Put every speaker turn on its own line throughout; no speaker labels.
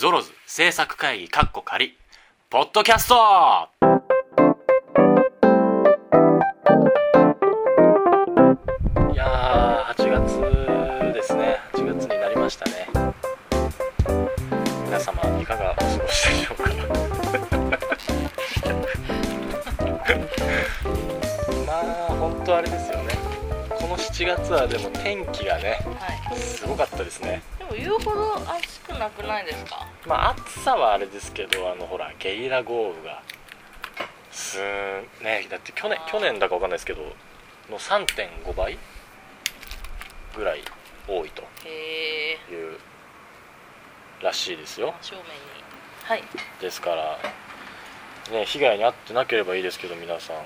ゾロズ制作会議カッコ仮。ポッドキャスト！いやー8月ですね。8月になりましたね。皆様いかがお過ごしでしょうか？まあ本当あれですよね。この7月はでも天気がね
はい。
すごかったですね。
でも言うほど暑くなくないですか？
まあ暑さはあれですけどあのほらゲリラ豪雨がすーねだって去年去年だかわかんないですけどの3.5倍ぐらい多いと。いうらしいですよ
正面に。はい。
ですからね被害に遭ってなければいいですけど皆さん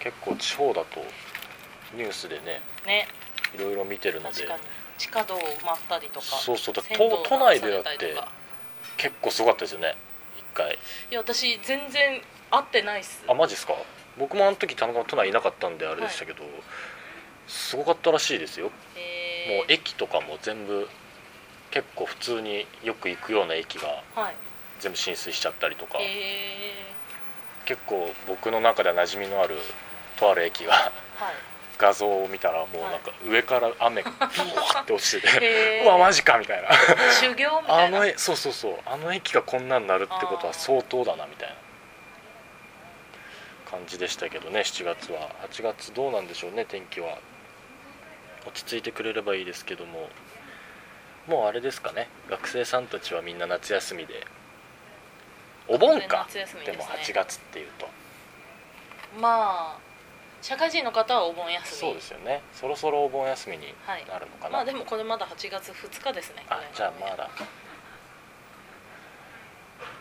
結構地方だとニュースでね
ね。
いろいろ見てるので。
地下道埋まったりとか。
そうそうだ都都内でだって結構すごかったですよね一回
いや私全然会ってないっす。
あマジですか？僕もあの時田中都内いなかったんであれでしたけど、すごかったらしいですよ。もう駅とかも全部結構普通によく行くような駅が
はい。
全部浸水しちゃったりとか
へえ。
結構僕の中では馴染みのあるとある駅が
はい。
画像を見たらもうなんか上から雨がブワーって落ちててうわマジかみたいな。
修行みたいな。
あのえそうそうそう。あの駅がこんなんなるってことは相当だなみたいな。感じでしたけどね7月は。8月どうなんでしょうね天気は。落ち着いてくれればいいですけども。もうあれですかね。学生さんたちはみんな夏休みで。お盆か。でも
ですね。
8月っていうと。
まあ社会人の方はお盆休み。
そうですよね。そろそろお盆休みに
はい。
なるのかな、
まあでもこれまだ8月2日ですね。
あじゃあまだ。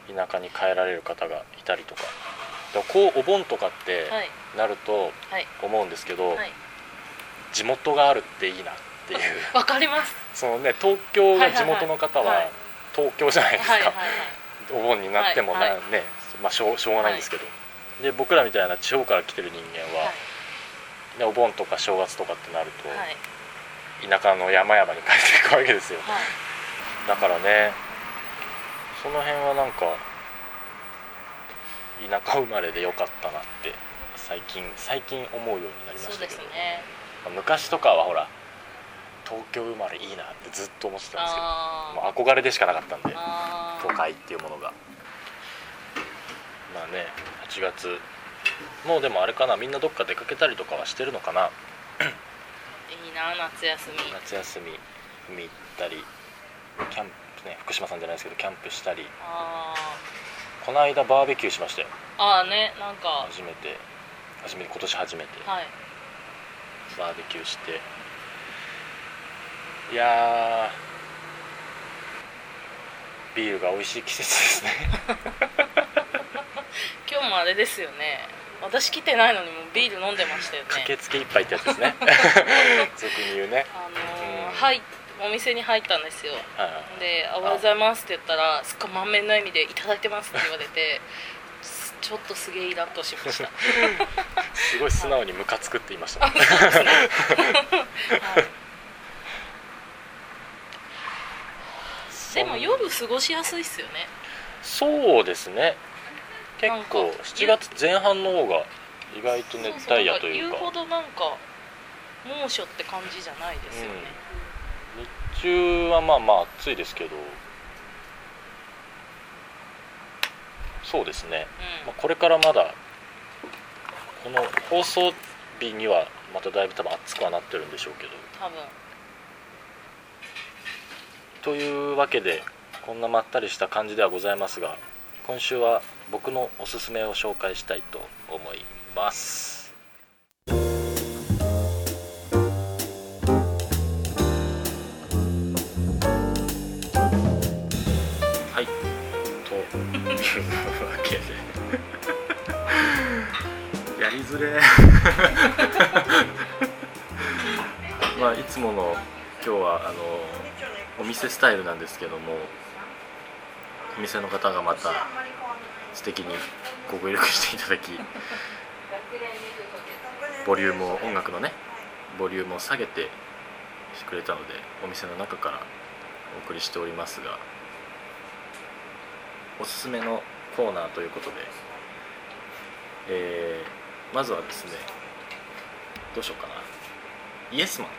田舎に帰られる方がいたりとか。でもこうお盆とかって
はい。
なると
はい。
思うんですけど、
はい。
地元があるっていいなっていう。
わかります。
そのね東京が地元の方
はいはいは
はい。東京じゃないですか、
はいはいはい。
お盆になってもな、
はいは
ね、まあ、しょうしょうがないんですけど、で僕らみたいな地方から来てる人間は、
はい
ね、お盆とか正月とかってなると、
はい。
田舎の山々に帰っていくわけですよ。
はい。
だからねその辺はなんか田舎生まれでよかったなって最近最近思うようになりましたけど、
ね。
まあ昔とかはほら東京生まれいいなってずっと思ってたんですけど
あ
もう憧れでしかなかったんで都会っていうものが。まあね8月もうでもあれかなみんなどっか出かけたりとかはしてるのかな？い
いな夏休み。
夏休み海行ったりキャンプね福島さんじゃないですけどキャンプしたり。
あ
この間バーベキューしましたよ。
ーあーねなんか。
初めて。初めて今年初めて。
はい。
バーベキューして。いやー。ビールが美味しい季節ですね。
今日もあれですよね。私来てないのにもうビール飲んでましたよね。
駆けつけ一杯ってやつですね。俗に言うね。
あのー
うん。
はいお店に入ったんですよ。で「おはようございます」って言ったらすっごい満面の笑みで「いただいてます」って言われてす ちょっとすげえイラッとしました。
すごい素直にムカつくって言いましたね。
はい。でも夜過ごしやすいっすよね。
そうですね結構
か
7月前半の方が意外と熱帯夜というか。
そそなんか言うほどなんか猛暑って感じじゃないですよね。
日中はまあまあ暑いですけど。そうですね、
うん。
まあ、これからまだこの放送日にはまただいぶ多分暑くはなってるんでしょうけど。
多分。
というわけでこんなまったりした感じではございますが今週は僕のおすすめを紹介したいと思います。はい。というわけで。やりづれ。まあいつもの今日はあのお店スタイルなんですけどもお店の方がまた素敵にご協力していただき ボリュームを音楽のねボリュームを下げてしてくれたのでお店の中からお送りしておりますがおすすめのコーナーということで、えーまずはですねどうしようかな。イエスマンっ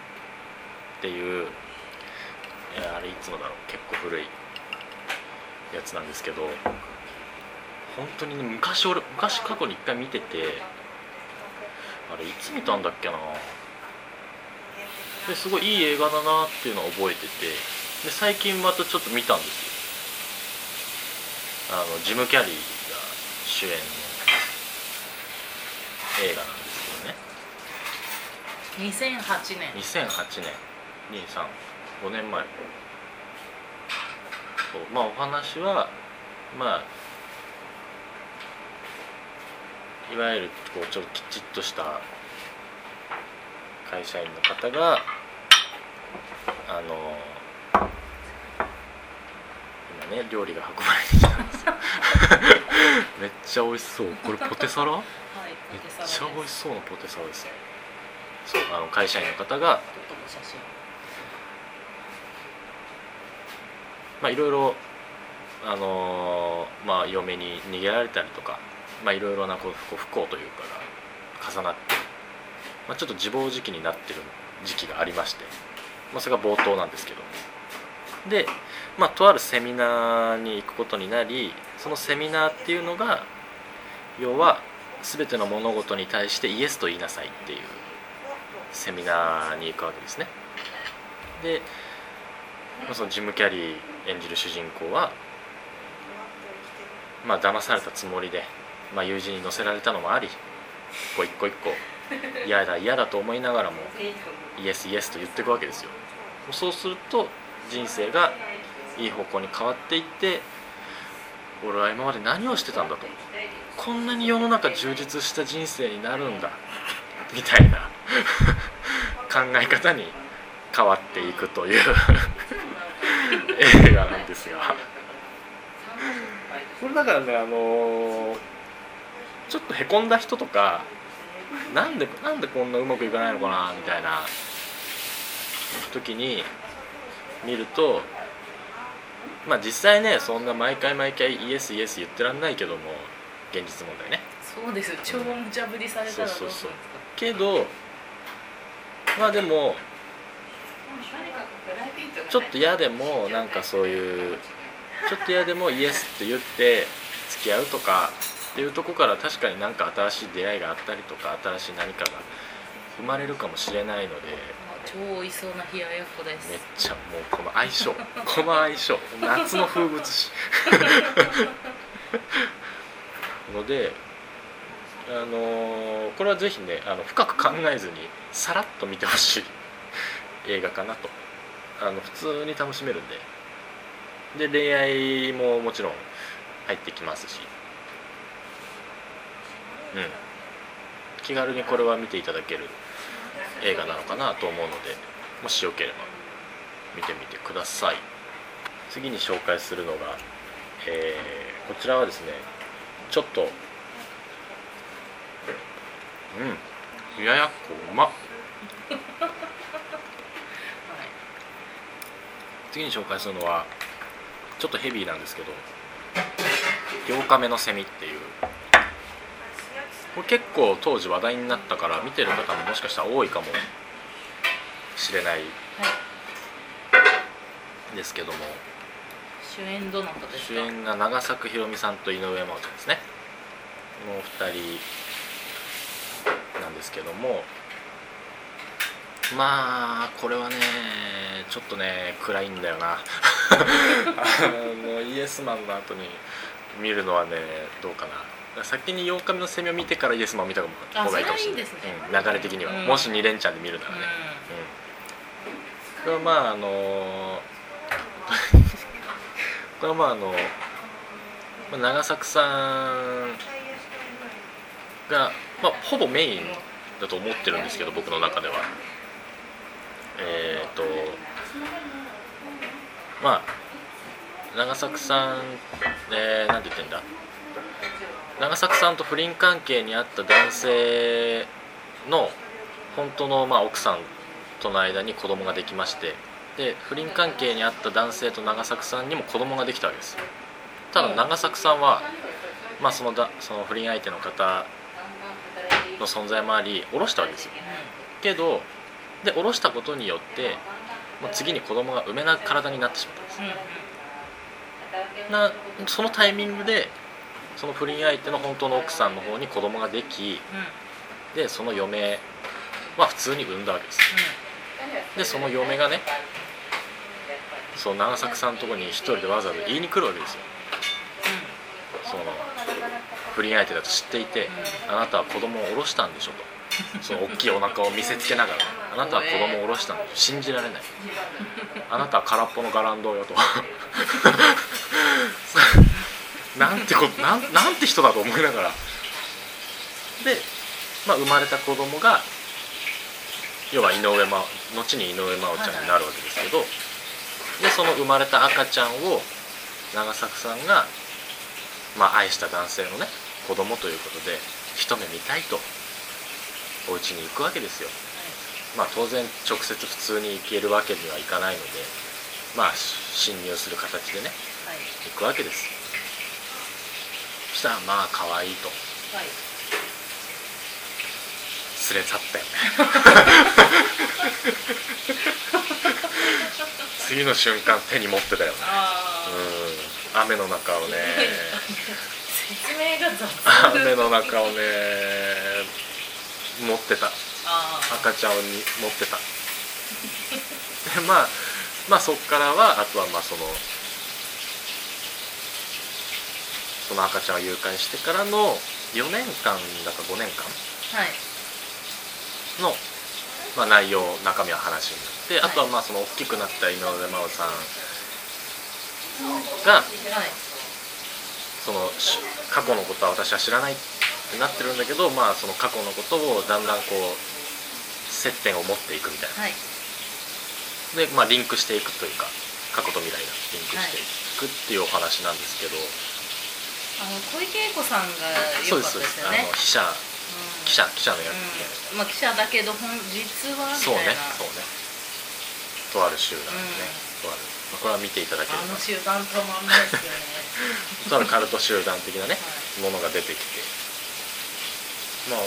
ていうあれいつのだろう結構古いやつなんですけど本当にね昔俺昔過去に一回見ててあれいつ見たんだっけな。ですごいいい映画だなっていうのを覚えててで最近またちょっと見たんですよ。あのジム・キャリーが主演の映画なんですけどね。
2008年。
2008年。235年前。そうまあお話はまあいわゆるこうちょっときちっとした会社員の方があの今ね料理が運ばれてきたんですよ。めっちゃ美味しそう。これポテサラ？
はい
めっちゃ美味しそうなポテサラですねそうあの会社員の方がまあいろいろあのーまあ嫁に逃げられたりとかまあいろいろなこう不幸というかが重なって、まあ、ちょっと自暴自棄になってる時期がありまして、まあ、それが冒頭なんですけど。でまあとあるセミナーに行くことになりそのセミナーっていうのが要は全ての物事に対してイエスと言いなさいっていうセミナーに行くわけですね。でまあそのジム・キャリー演じる主人公はまあ騙されたつもりで、まあ、友人に乗せられたのもありこう一個一個 嫌だ嫌だと思いながらもイエスイエスと言っていくわけですよ。そうすると人生がいい方向に変わっていって俺は今まで何をしてたんだと。こんなに世の中充実した人生になるんだみたいな 考え方に変わっていくという 映画なんですが。これだからねあのーちょっとへこんだ人とかなんでなんでこんなうまくいかないのかなみたいな時に見るとまあ実際ねそんな毎回毎回イエスイエス言ってらんないけども現実問題ね。
そうですよ。超無茶ぶりされたらどうするんですか？
けどまあでもちょっと嫌でもなんかそういうちょっと嫌でもイエスって言って付き合うとかっていうとこから確かになんか新しい出会いがあったりとか新しい何かが生まれるかもしれないので
超美味しそうな冷ややっこです。
めっちゃもうこの相性 この相性夏の風物詩。のであのーこれはぜひねあの深く考えずにさらっと見てほしい 映画かなと。あの普通に楽しめるんで。で恋愛ももちろん入ってきますしうん。気軽にこれは見ていただける映画なのかなと思うのでもしよければ見てみてください。次に紹介するのが、えーこちらはですねちょっとうん冷ややっこうま。っ次に紹介するのはちょっとヘビーなんですけど「8日目のセミ」っていうこれ結構当時話題になったから見てる方ももしかしたら多いかもしれないですけども。
主演どなたですか？
主演が長作ひろみさんと井上真央ちゃんですね。この2人なんですけども。まあこれはねちょっとね暗いんだよな。あのイエスマンの後に見るのはねどうかな先に8日目のセミを見てからイエスマンを見た方がいいかもしれない。
ね。
うん、流れ的には、
うん。
もし2連チャンで見るならね、うん、これはまああの これはまああのまあ長作さんが、まあ、ほぼメインだと思ってるんですけど僕の中では。えっ、とまあ長作さんえー、なんて言ってんだ長作さんと不倫関係にあった男性の本当のまあ奥さんとの間に子供ができましてで不倫関係にあった男性と長作さんにも子供ができたわけですたただ
うん
長作さんは、まあ、そのだその不倫相手の方の存在もあり下ろしたわけですよ。けどで下ろしたことによってもう次に子供が産めない体になってしまったんです。なそのタイミングでその不倫相手の本当の奥さんの方に子供ができでその嫁は普通に産んだわけです。でその嫁がねその長作さんのとこに一人でわざわざ言いに来るわけですよ。その不倫相手だと知っていてあなたは子供を下ろしたんでしょと。その大きいお腹を見せつけながらねあなたは子供を下ろしたんでしょ。信じられない。あなたは空っぽのガランドよと。なんてことなんなんて人だと思いながら。で、まあ、生まれた子供が要は井上真央後に井上真央ちゃんになるわけですけどでその生まれた赤ちゃんを長作さんが、まあ、愛した男性のね子供ということで一目見たいとお家に行くわけですよ。まあ当然直接普通に行けるわけにはいかないのでまあ侵入する形でね
はい。
行くわけですそしたらまあ可愛いと。
はい。
連れ去ったよね次の瞬間手に持ってたよね。
あ
うん。雨の中をね。雨の中をね持ってた。赤ちゃんに持ってた。でまあまあそこからはあとはまあそのその赤ちゃんを誘拐してからの4年間だか5年間
はい。
の、まあ、内容中身は話になって、
はい。
あとはまあその大きくなった井上真央さんが
はい。
そのし過去のことは私は知らないってなってるんだけどまあその過去のことをだんだんこう接点を持っていくみたいな。
はい。
で、まあ、リンクしていくというか過去と未来がリンクしていくっていうお話なんですけど、
あの小池栄子さんが良かった
です
よね。
の記者
うん。
記者記者のやつ
うん。まあ記者だけど本実はみ
そうね
たいな。
そうねとある集団ね、とある、まあ、これは見ていただければ。
あの集団たまんないですよね。
とあるカルト集団的なね
はい。
ものが出てきて。まあ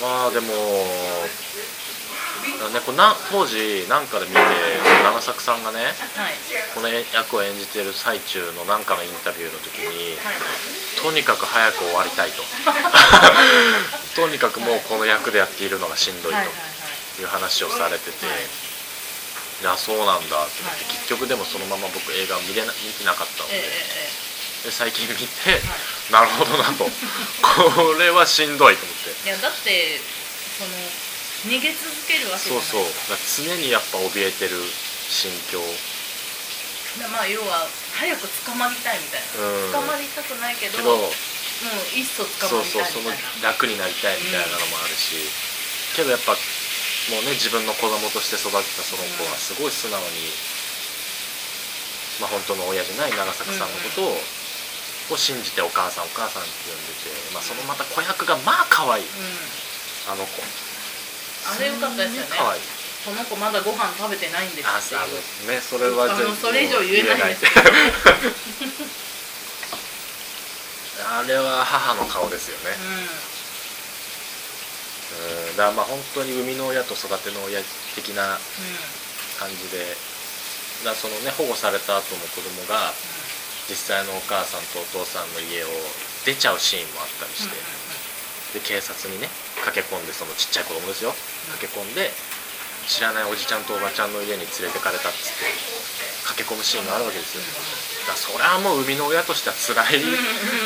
まあでもねこれな当時なんかで見て長作さんがね
はい。
この役を演じてる最中のなんかのインタビューの時に
はい。
とにかく早く終わりたいと。とにかくもうこの役でやっているのがしんどいという話をされてて、
はい。
いやそうなんだって思って、
はい。
結局でもそのまま僕映画を見れな見てなかったので,、で最近見て、なるほどなと。これはしんどいと思って。
いやだってその逃げ続けるわけじゃない。
そうそう。だから常にやっぱ怯えてる心境。
でまあ要は早く捕まりたいみたいな、
うん。
捕まりたくないけど
けど
もういっそ捕
そう
まりた
そうその
いみたいな。
楽になりたいみたいなのもあるし、けどやっぱもうね自分の子供として育てたその子はすごい素直に、まあ本当の親じゃない長作さんのことを,、を信じてお母さんお母さんって呼んでて、まあ、そのまた子役がまあ可愛い。
うん。
あの子
あれよかったですよね。
可愛い。
この子まだご飯食べてないんです
あ
っていう。
あのね。それは
あの
全
それ以上言えない
あれは母の顔ですよね、うん、だからまあ本当に生みの親と育ての親的な感じで。だそのね保護された後の子供が実際のお母さんとお父さんの家を出ちゃうシーンもあったりして、で警察にね駆け込んでそのちっちゃい子供ですよ。駆け込んで知らないおじちゃんとおばちゃんの家に連れてかれたっつって駆け込むシーンがあるわけですよ。だからそれはもう生みの親としては辛い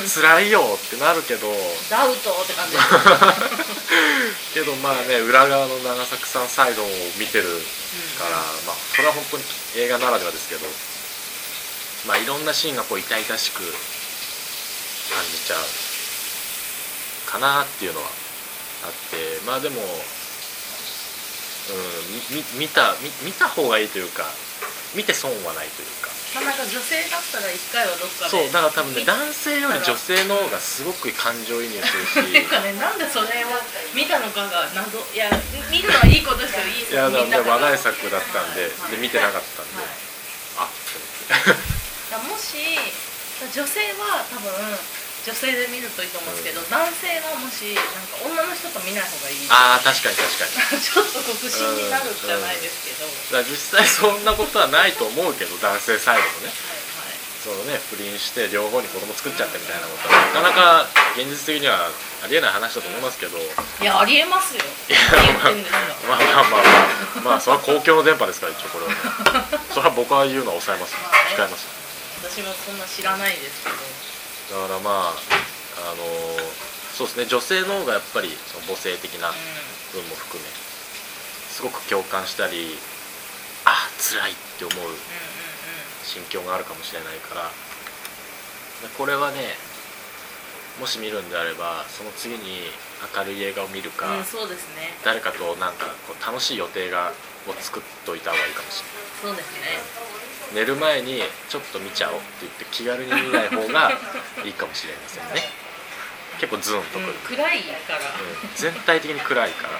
辛いよってなるけど。
ダウトって感じ。
けどまあね裏側の長作さんサイドを見てるから、まあそれは本当に映画ならではですけどまあいろんなシーンがこう痛々しく感じちゃうかなっていうのはあってまあでも、うん、み見た見見た方がいいというか見て損はないというか。
まあなんか女性だったら一回はどっかで
そうだから多分ね
見
男性より女性の方がすごく感情移入する
っていう
し
かねなんでそれを見たのかが謎。いや見るのはいいことですよ。いい
いやだから。話題作だったんで
はい
で見てなかったんで。
はい
あって思って。
だからし女性は多分女性で見るといいと思うんですけど、男性がもしなんか女の人と見ない方がいい。
ああ確かに確かに。
ちょっと独身になるじゃないですけど、
だから実際そんなことはないと思うけど男性サイドもね。
はい。はい
そのね不倫して両方に子供作っちゃってみたいなことはなかなか現実的にはありえない話だと思いますけど。い
いやありえますよ。
や
何言ってんですか
まあまあまあまあまあそれは公共の電波ですから一応これは。ね それは僕は言うのは抑えます。
まあね
控えます。
私もそんな知らないですけど、
だからまああのそうですね女性の方がやっぱりその母性的な
う
部分も含めすごく共感したりあ辛いって思う心境があるかもしれないからでこれはねもし見るんであればその次に明るい映画を見るか、
うん、うん、そうですね。
誰かとなんかこう楽しい予定がを作っといた方がいいかもしれない。
そうですね
寝る前にちょっと見ちゃおうって言って気軽に見ない方が いいかもしれませんね。結構ズーンとくる、
うん、
うん
暗いから、
全体的に暗いから、うん。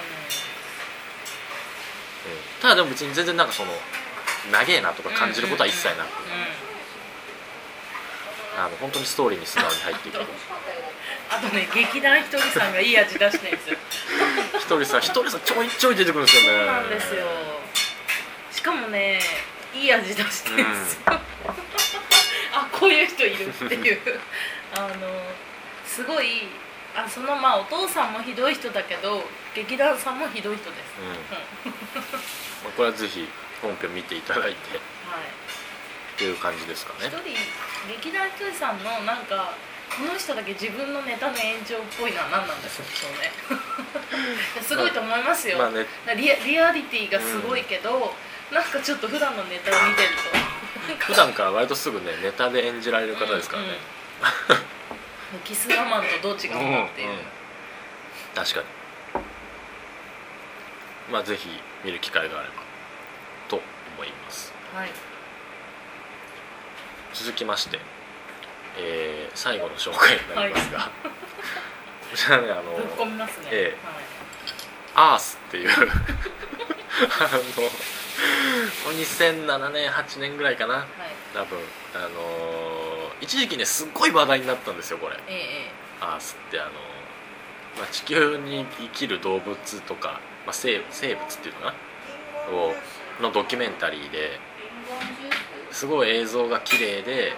ただでも別に全然なんかその長えなとか感じることは一切なく、
うん。うん
あの本当にストーリーに素直に入っていく。
あとね劇団ひとりさんがいい味出してるんですよ。
一人さ一人さちょいちょい出てくるんですよね。
そうなんですよ。しかもねいい味出してるんですよ、あこういう人いるっていう。あのすごいあそのまあお父さんもひどい人だけど劇団さんもひどい人です、
うん。
うん。
まあこれはぜひ本編見ていただいて。
はい
っていう感じですかね。
一人劇団ひとりさんのなんかこの人だけ自分のネタの炎上っぽいのは何なんですかそうね。すごいと思いますよ、
まあね。
リアリアリティがすごいけど、なんかちょっと普段のネタを見てると。
普段から割とすぐねネタで演じられる方ですからね、
うんキス我慢とどう違うんだっていう、
うんうん。確かに。まあぜひ見る機会があればと思います。
はい。
続きまして、えー最後の紹介になりますが、こちらねあの
ぶっ込みますね、
ええ。
はい。
アースっていう。あの2007年8年ぐらいかな。
はい。
多分あのー一時期ねすっごい話題になったんですよこれ。
えええ
アースってあのー、まあ、地球に生きる動物とか、まあ、生生物っていうのかな？をのドキュメンタリーですごい映像が綺麗で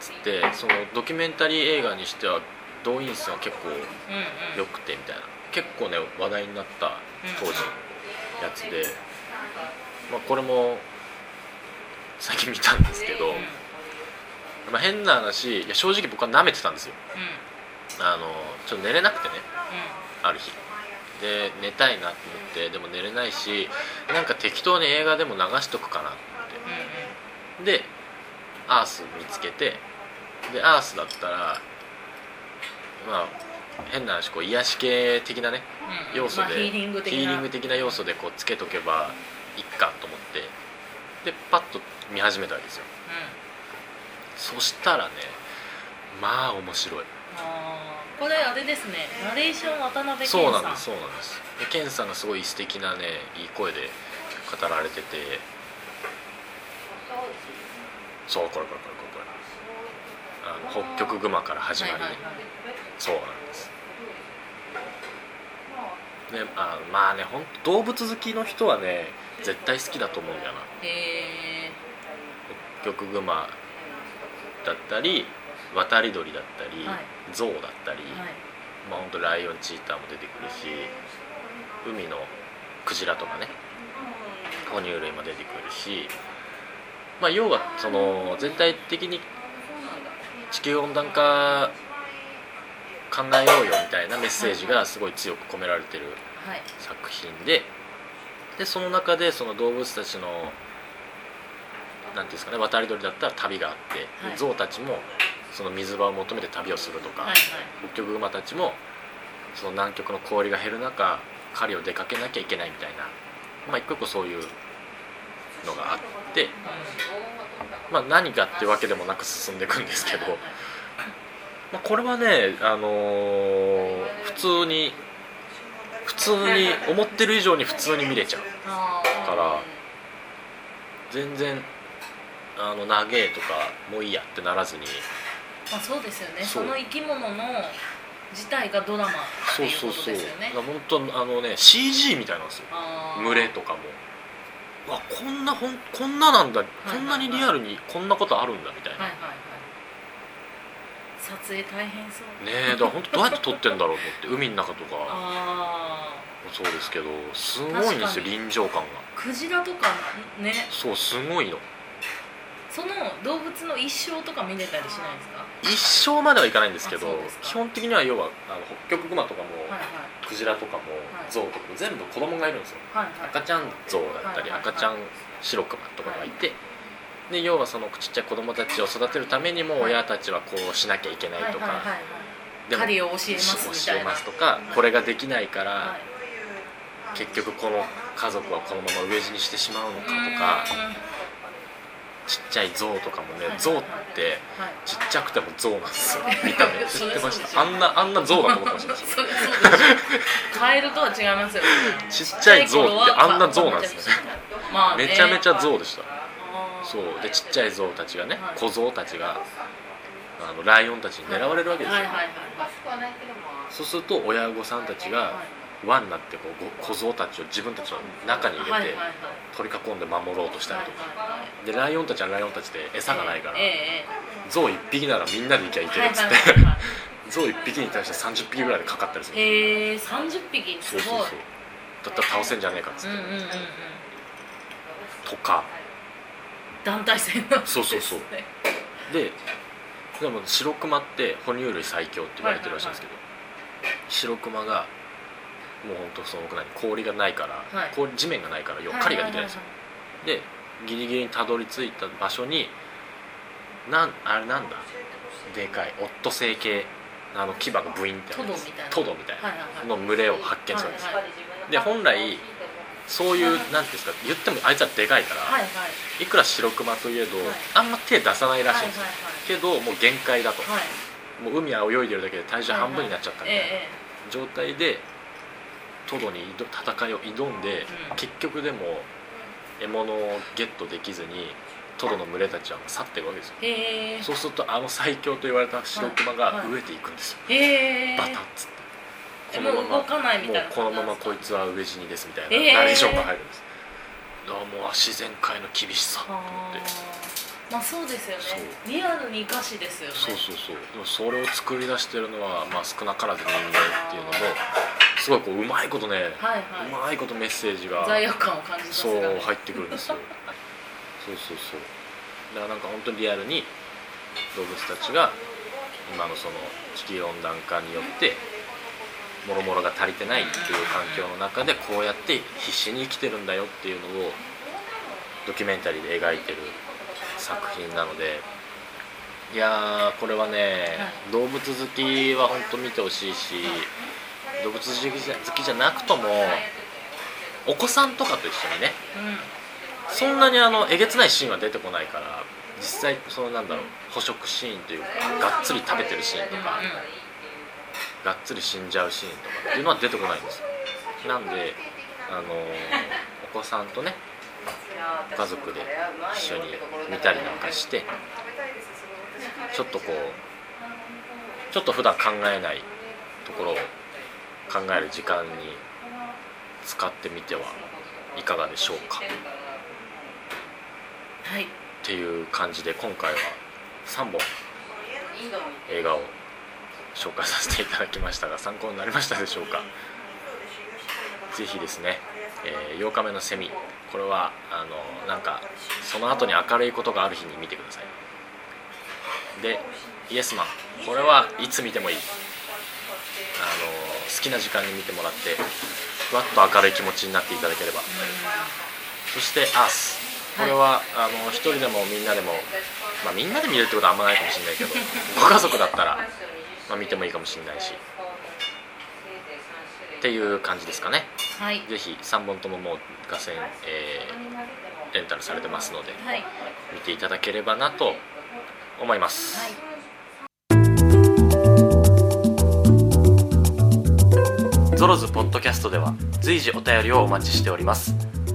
つってそのドキュメンタリー映画にしては動員数が結構良くてみたいな。結構ね話題になった当時のやつで、まあ、これも最近見たんですけど、
うん。
まあ、変な話いや正直僕は舐めてたんですよ。
うん。
あのちょっと寝れなくてね
う
ある日。で寝たいなと思ってでも寝れないしなんか適当に映画でも流しとくかなと
んうん
思ってでアース見つけてでアースだったらまあ変な話こう癒し系的なね
うん。
要素で、
ヒーリング的な
要素でこうつけとけばいっかと思ってでパッと見始めたわけですよ。そしたらねまあ面白い。
あーこれあれですね。ナレーション渡辺謙さん。
そうなんですそうなんです。でケンさんがすごい素敵なねいい声で語られてて。そうこれこれこれこれこれ。あの北極熊から始まり。ね、
はいはいはい。
そうなんですねあまあね本当動物好きの人はね絶対好きだと思うんだよな。
へえ
北極熊だったり渡り鳥だったり、
はい。
ゾウだったり、
はい。
まあ本当ライオンチーターも出てくるし海のクジラとかね哺乳類も出てくるし、まあ、要はその全体的に地球温暖化考えようよみたいなメッセージがすごい強く込められてる
はい。
作品ででその中でその動物たちのなんていうんですかね渡り鳥だったら旅があって、
はい。
ゾウたちもその水場を求めて旅をするとか、
はい
北極熊たちもその南極の氷が減る中狩りを出かけなきゃいけないみたいな、まあ、一個一個そういうのがあって、まあ、何かってわけでもなく進んでいくんですけど、まあ、これはね、あのー普通に普通に思ってる以上に普通に見れちゃうから全然あの長えとかもういいやってならずに。
まあそうですよね。
そ
そうの生き物の自体がドラマって
そう
いうこと
そうそう
ですよね
だから本当あのね CG みたいなんですよ。群れとかも。うわこんなほんこんななんだ、
い。
こんなにリアルにこんなことあるんだみたいな、
はいはいはい撮影大変そう。
ねえだから本当どうやって撮ってんだろうと思って海の中とか。
あ
もそうですけどすごいんですよ
確かに。
臨場感が。
あクジラとかね。
そうすごいの。
その動物の一生とか見れたりしないですか？
一生まではいかないんですけど
あそうですか。
基本的には要はあの北極熊とかも、
はいはい。
クジラとかも、
い。
ゾウとかも全部子供がいるんですよ。
はいはい。
赤ちゃんゾウだったり、
はいはいはい。
赤ちゃん白熊とかがいて、で要はそのちっちゃい子供たちを育てるためにも
はい。
親たちはこうしなきゃいけないとか、でも
狩りを教えます
教えますとかこれができないから、
はい。
結局この家族はこのまま飢え死にしてしまうのかとかちっちゃい象とかもね
はい
象って
はい。
ちっちゃくても象なんですよ。見た目。知ってました？あんなあんな象だと思ってました
カエルとは違いますよね。
ちっちゃい象ってあんな象なんですよ
まあね
めちゃめちゃ象でしたそう。でちっちゃい象たちがね
はい。
小象たちがあのライオンたちに狙われるわけですよ。
はい。はい。はい。
そうすると親御さんたちが
はい。
輪になってこうご小象たちを自分たちの中に入れて取り囲んで守ろうとしたりとか。でライオンたちはライオンたちで餌がないから象1匹ならみんなで行きゃい
え
けるっつって 象1匹に対して30匹ぐらいでかかったりする。
へえ30匹？すごい。
そうそうそう。だったら倒せんじゃねえかっつって。
うんうんうんうん。
とか
団体戦なんです
そうそうそう。
ね
ででも白熊って哺乳類最強って言われてるらしいんですけど白熊がもうほんとその何氷がないから、
はい。
氷地面がないから要は狩りができないんですよ、でギリギリにたどり着いた場所になんあれなんだ？でかいオットセイ系あの牙がブインって
トドみたいな。
の群れを発見するんですで本来そういうなんていうんですか言ってもあいつはでかいから、
はいはい。
いくら白熊といえど、
はい。
あんま手出さないらしいんですよ、
はい
けどもう限界だと、
はい。はい
もう海は泳いでるだけで体重半分になっちゃったみたいな
え
状態でトドに挑戦いを挑んで、
うん
結局でも獲物をゲットできずにトドの群れたちは去っていくわけですよ。
ええ。えへ
そうするとあの最強と言われた白熊が
はい。
飢えていくんですよ、
えへえ。
バタッつって
えもう動かないみたいな
もうこのままこいつは飢え死にですみたいな
えー。
ナレーションが入るんです、だからもう自然界の厳しさって
あ
言って。
ー。まあそうですよね。リアルに生かしですよね。
そうそうそう。でもそれを作り出してるのは、まあ、少なからず人間っていうのもすごいこううまいことね、
はいはい。う
まいことメッセージが
罪悪感を感じ
そう入ってくるんですよ。そうそうそう。だからなんか本当にリアルに動物たちが今のその地球温暖化によってもろもろが足りてないっていう環境の中でこうやって必死に生きてるんだよっていうのをドキュメンタリーで描いてる作品なのでいやーこれはね、動物好きは本当見てほしいし、動物好きじゃ好きじゃなくともお子さんとかと一緒にね
うん。
そんなにあのえげつないシーンは出てこないから実際そのなんだろう捕食シーンというかがっつり食べてるシーンとか、がっつり死んじゃうシーンとかっていうのは出てこないんですよ。なんであのお子さんとねご家族で一緒に見たりなんかしてちょっとこうちょっと普段考えないところを考える時間に使ってみてはいかがでしょうか。
はい。
っていう感じで今回は3本映画を紹介させていただきましたが参考になりましたでしょうか？ぜひですね、えー8日目のセミこれはあのなんかその後に明るいことがある日に見てください。でイエスマンこれはいつ見てもいい。あの好きな時間に見てもらってふわっと明るい気持ちになっていただければ。そしてアース。これは、あの一人でもみんなでも、まあ、みんなで見るってことはあんまないかもしれないけどご家族だったら、まあ、見てもいいかもしれないし。っていう感じですかね。
はい。
ぜひ3本とももう画線、えーレンタルされてますので
はい。
見ていただければなと思います、
はい。
ゾロズポッドキャストでは随時お便りをお待ちしております。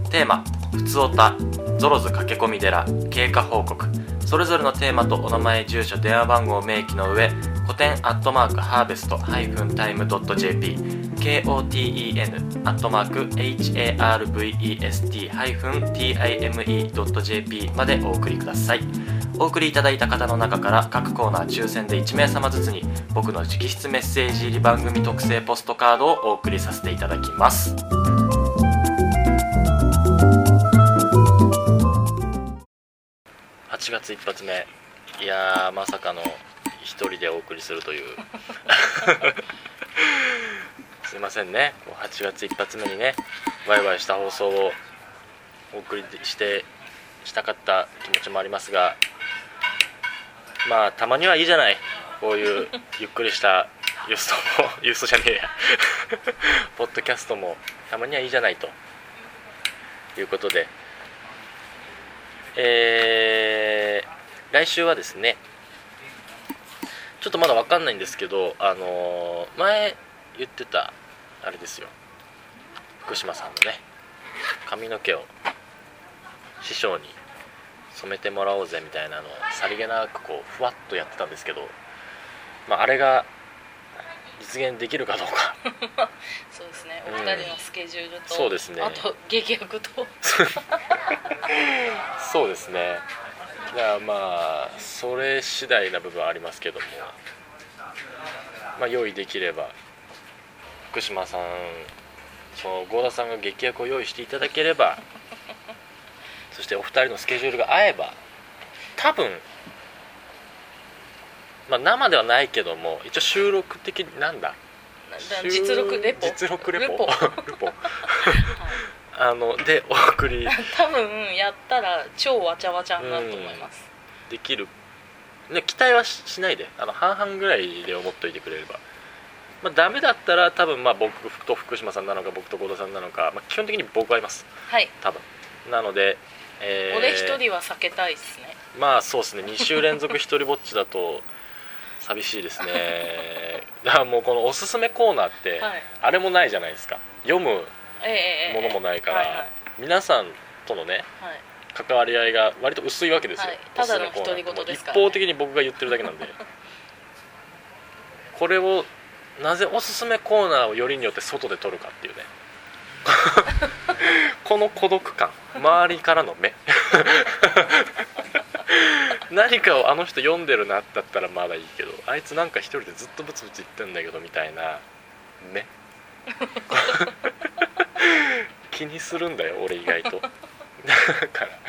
テーマ「ふつおた」ゾロズ駆け込み寺経過報告。それぞれのテーマとお名前住所電話番号を明記の上古典アットマークハーベストハイフンタイムドット JP KOTEN アットマーク HARVEST ハイフン TIME ドット JP までお送りください。お送りいただいた方の中から各コーナー抽選で1名様ずつに僕の直筆メッセージ入り番組特製ポストカードをお送りさせていただきます。8月一発目。いやまさかの一人でお送りするという。すいませんね。こう8月一発目にねワイワイした放送をお送りしてしたかった気持ちもありますがまあたまにはいいじゃない。こういうゆっくりしたユーストもユーストじゃねえや。ポッドキャストもたまにはいいじゃないと。いうことで。えー、来週はですねちょっとまだ分かんないんですけどあのー、前言ってたあれですよ。福島さんのね髪の毛を師匠に染めてもらおうぜみたいなのをさりげなくこうふわっとやってたんですけど、まあ、あれが実現できるかどうか。
そうですね。お二人のスケジュールと、うん、
そうですね。
あと劇薬と。
そうですね。だからまあそれ次第な部分はありますけどもまあ用意できれば福島さんその合田さんが劇薬を用意していただければそしてお二人のスケジュールが合えば多分まあ、生ではないけども一応収録的になんだ？
実録レポ？
実録レポ。レポ あのでお送り。
多分やったら超わちゃわちゃになると思います、
うん、できる、ね、期待はしないで。あの半々ぐらいで思っといてくれれば。まあ、ダメだったら多分まあ僕と福島さんなのか僕と合田さんなのか、まあ、基本的に僕はいます。
はい。
多分。なので、
えー、俺一人は避けたいですね。
まあそうですね。2週連続一人ぼっちだと寂しいですね。だからもうこのおすすめコーナーって、はい、あれもないじゃないですか。読むものもないから、皆さんとのね、はい、関わり合いが割と薄いわけですよ、
ただの独り言です
から、ね、一方的に僕が言ってるだけなんで。これをなぜおすすめコーナーをよりによって外で撮るかっていうね。この孤独感。周りからの目。何かをあの人読んでるなだったらまだいいけどあいつなんか一人でずっとブツブツ言ってんだけどみたいなね気にするんだよ俺意外と。だから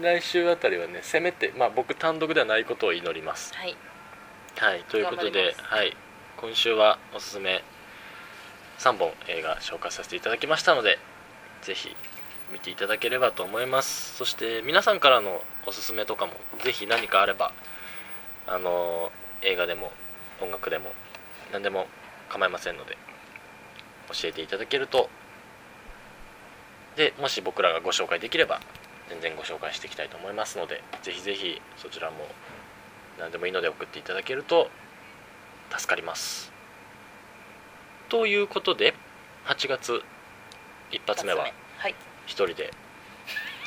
来週あたりはねせめてまあ僕単独ではないことを祈ります。
はい、
はい、ということで、はい、今週はおすすめ3本映画紹介させていただきましたのでぜひ見ていただければと思います。そして皆さんからのおすすめとかもぜひ何かあればあの映画でも音楽でも何でも構いませんので教えていただけるとでもし僕らがご紹介できれば全然ご紹介していきたいと思いますのでぜひぜひそちらも何でもいいので送っていただけると助かります。ということで8月一発目は一人で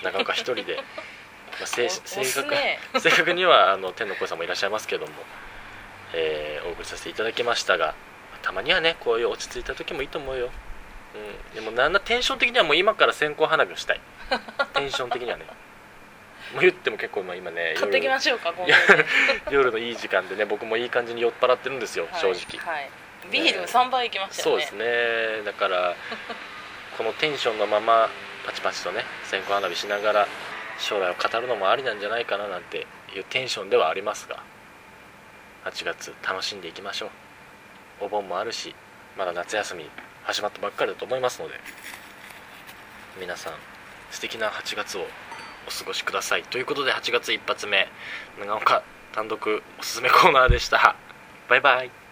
長岡一人で、まあ、正正確 正確にはあの天の声さんもいらっしゃいますけども、えー、お送りさせていただきましたがたまにはねこういう落ち着いた時もいいと思うよ、うん、でもなんなテンション的にはもう今から線香花火をしたい。テンション的にはね。もう言っても結構今ね
買ってきましょうか
夜。のいい時間でね僕もいい感じに酔っ払ってるんですよ、はい、正直、
はい、ビール3杯いきましたよ
ね、そうですね。だからこのテンションのままパチパチとね線香花火しながら将来を語るのもありなんじゃないかななんていうテンションではありますが。8月楽しんでいきましょう。お盆もあるしまだ夏休み始まったばっかりだと思いますので皆さん素敵な8月をお過ごしください。ということで8月1発目。長岡単独おすすめコーナーでした。バイバイ。